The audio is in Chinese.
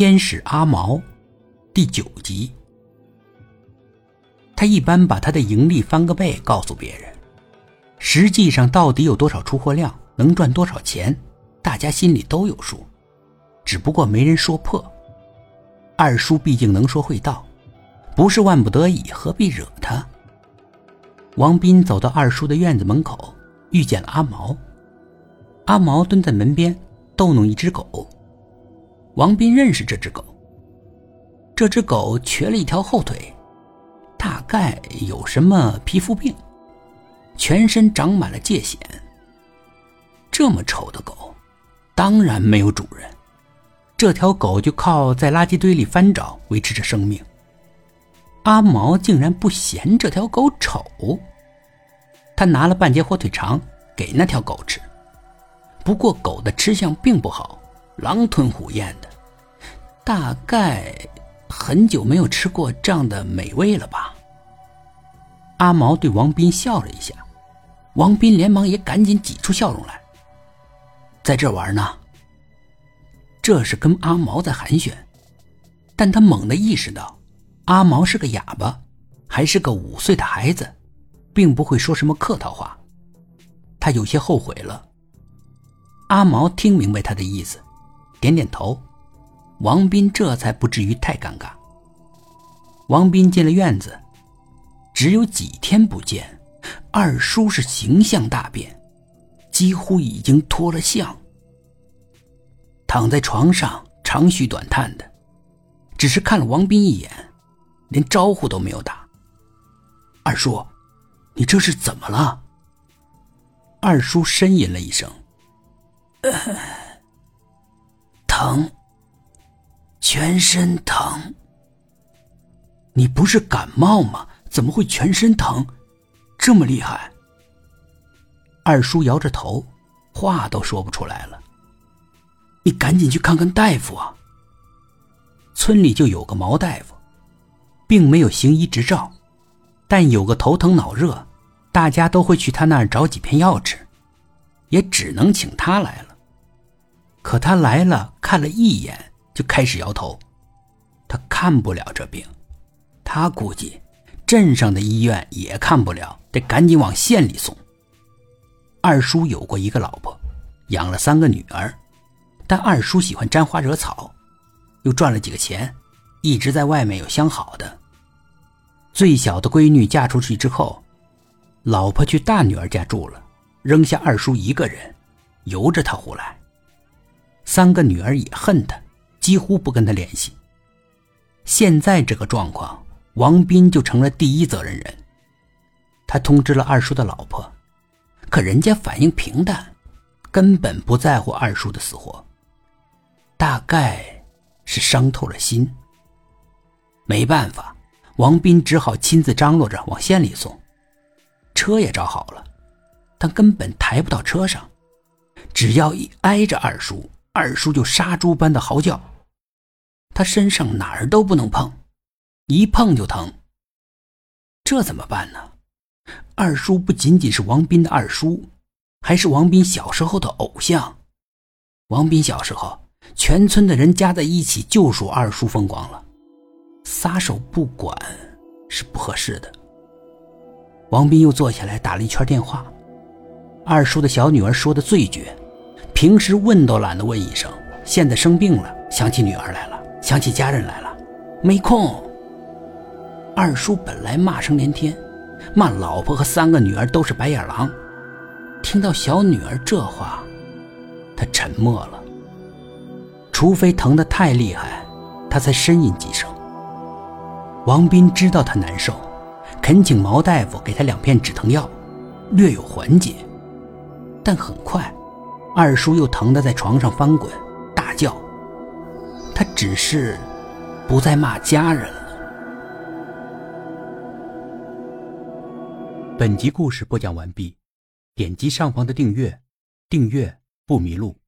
天使阿毛，第九集。他一般把他的盈利翻个倍告诉别人，实际上到底有多少出货量，能赚多少钱，大家心里都有数，只不过没人说破。二叔毕竟能说会道，不是万不得已，何必惹他？王斌走到二叔的院子门口，遇见了阿毛。阿毛蹲在门边逗弄一只狗。王斌认识这只狗。这只狗瘸了一条后腿。大概有什么皮肤病，全身长满了疥藓。这么丑的狗，当然没有主人。这条狗就靠在垃圾堆里翻找维持着生命。阿毛竟然不嫌这条狗丑，他拿了半截火腿肠给那条狗吃。不过狗的吃相并不好，狼吞虎咽的，大概。很久没有吃过这样的美味了吧？阿毛对王斌笑了一下，王斌连忙也赶紧挤出笑容来。在这玩呢。这是跟阿毛在寒暄，但他猛地意识到，阿毛是个哑巴，还是个五岁的孩子，并不会说什么客套话。他有些后悔了。阿毛听明白他的意思，点点头。王斌这才不至于太尴尬。王斌进了院子，只有几天不见，二叔是形象大变，几乎已经脱了相。躺在床上长吁短叹的，只是看了王斌一眼，连招呼都没有打。二叔，你这是怎么了？二叔呻吟了一声，疼。全身疼。你不是感冒吗？怎么会全身疼？这么厉害？二叔摇着头，话都说不出来了。你赶紧去看看大夫啊！村里就有个毛大夫，并没有行医执照，但有个头疼脑热，大家都会去他那儿找几片药吃，也只能请他来了。可他来了，看了一眼。就开始摇头，他看不了这病，他估计镇上的医院也看不了，得赶紧往县里送。二叔有过一个老婆，养了三个女儿，但二叔喜欢沾花惹草，又赚了几个钱，一直在外面有相好的。最小的闺女嫁出去之后，老婆去大女儿家住了，扔下二叔一个人，由着他胡来。三个女儿也恨他。几乎不跟他联系。现在这个状况，王斌就成了第一责任人。他通知了二叔的老婆，可人家反应平淡，根本不在乎二叔的死活。大概是伤透了心。没办法，王斌只好亲自张罗着往县里送。车也找好了，但根本抬不到车上。只要一挨着二叔，二叔就杀猪般的嚎叫。他身上哪儿都不能碰，一碰就疼。这怎么办呢？二叔不仅仅是王斌的二叔，还是王斌小时候的偶像。王斌小时候，全村的人加在一起就属二叔风光了，撒手不管是不合适的。王斌又坐下来打了一圈电话。二叔的小女儿说的最绝，平时问都懒得问一声，现在生病了，想起女儿来了。想起家人来了，没空。二叔本来骂声连天，骂老婆和三个女儿都是白眼狼。听到小女儿这话，他沉默了。除非疼得太厉害，他才呻吟几声。王斌知道他难受，恳请毛大夫给他两片止疼药，略有缓解。但很快，二叔又疼得在床上翻滚，大叫。他只是不再骂家人了。本集故事播讲完毕，点击上方的订阅，订阅不迷路。